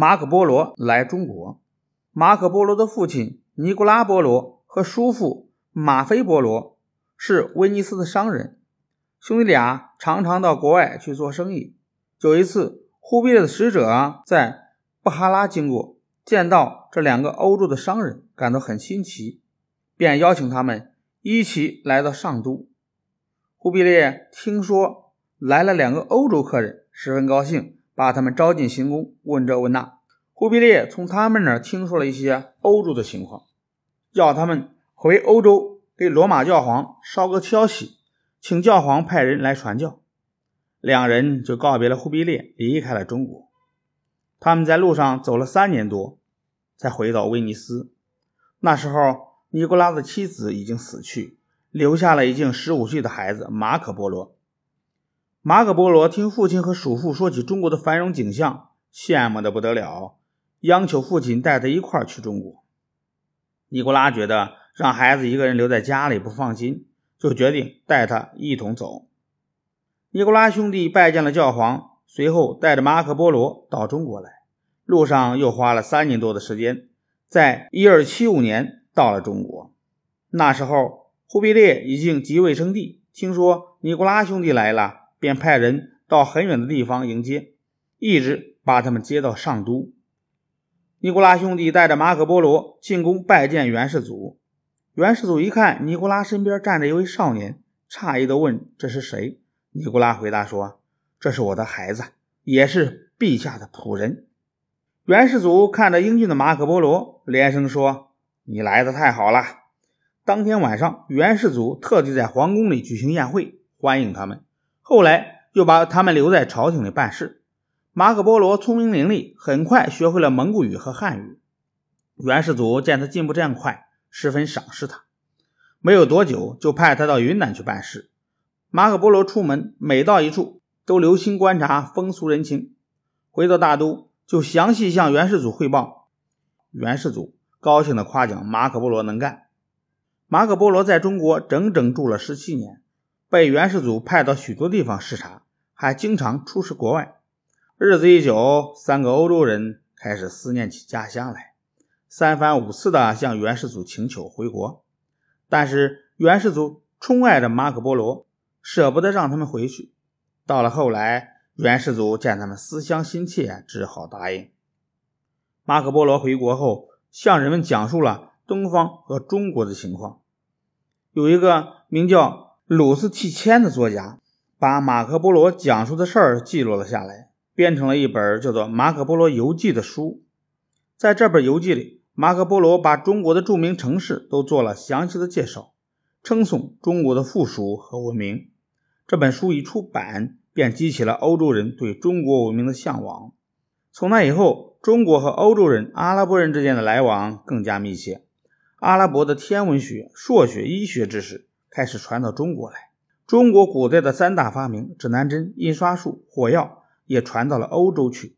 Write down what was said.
马可·波罗来中国。马可·波罗的父亲尼古拉·波罗和叔父马菲·波罗是威尼斯的商人，兄弟俩常常到国外去做生意。有一次，忽必烈的使者在布哈拉经过，见到这两个欧洲的商人，感到很新奇，便邀请他们一起来到上都。忽必烈听说来了两个欧洲客人，十分高兴，把他们招进行宫，问这问那。忽必烈从他们那儿听说了一些欧洲的情况，要他们回欧洲给罗马教皇捎个消息，请教皇派人来传教。两人就告别了忽必烈，离开了中国。他们在路上走了三年多，才回到威尼斯。那时候，尼古拉的妻子已经死去。留下了已经十五岁的孩子马可·波罗。马可·波罗听父亲和叔父说起中国的繁荣景象，羡慕的不得了，央求父亲带他一块儿去中国。尼古拉觉得让孩子一个人留在家里不放心，就决定带他一同走。尼古拉兄弟拜见了教皇，随后带着马可·波罗到中国来。路上又花了三年多的时间，在一二七五年到了中国。那时候。忽必烈已经即位称帝，听说尼古拉兄弟来了，便派人到很远的地方迎接，一直把他们接到上都。尼古拉兄弟带着马可·波罗进宫拜见元世祖。元世祖一看尼古拉身边站着一位少年，诧异地问：“这是谁？”尼古拉回答说：“这是我的孩子，也是陛下的仆人。”元世祖看着英俊的马可·波罗，连声说：“你来的太好了。”当天晚上，元世祖特地在皇宫里举行宴会欢迎他们，后来又把他们留在朝廷里办事。马可·波罗聪明伶俐，很快学会了蒙古语和汉语。元世祖见他进步这样快，十分赏识他。没有多久，就派他到云南去办事。马可·波罗出门，每到一处都留心观察风俗人情。回到大都，就详细向元世祖汇报。元世祖高兴地夸奖马可·波罗能干。马可·波罗在中国整整住了十七年，被元世祖派到许多地方视察，还经常出使国外。日子一久，三个欧洲人开始思念起家乡来，三番五次的向元世祖请求回国。但是元世祖宠爱着马可·波罗，舍不得让他们回去。到了后来，元世祖见他们思乡心切，只好答应。马可·波罗回国后，向人们讲述了。东方和中国的情况，有一个名叫鲁斯蒂谦的作家，把马可·波罗讲述的事儿记录了下来，编成了一本叫做《马可·波罗游记》的书。在这本游记里，马可·波罗把中国的著名城市都做了详细的介绍，称颂中国的富庶和文明。这本书一出版，便激起了欧洲人对中国文明的向往。从那以后，中国和欧洲人、阿拉伯人之间的来往更加密切。阿拉伯的天文学、数学、医学知识开始传到中国来。中国古代的三大发明——指南针、印刷术、火药，也传到了欧洲去。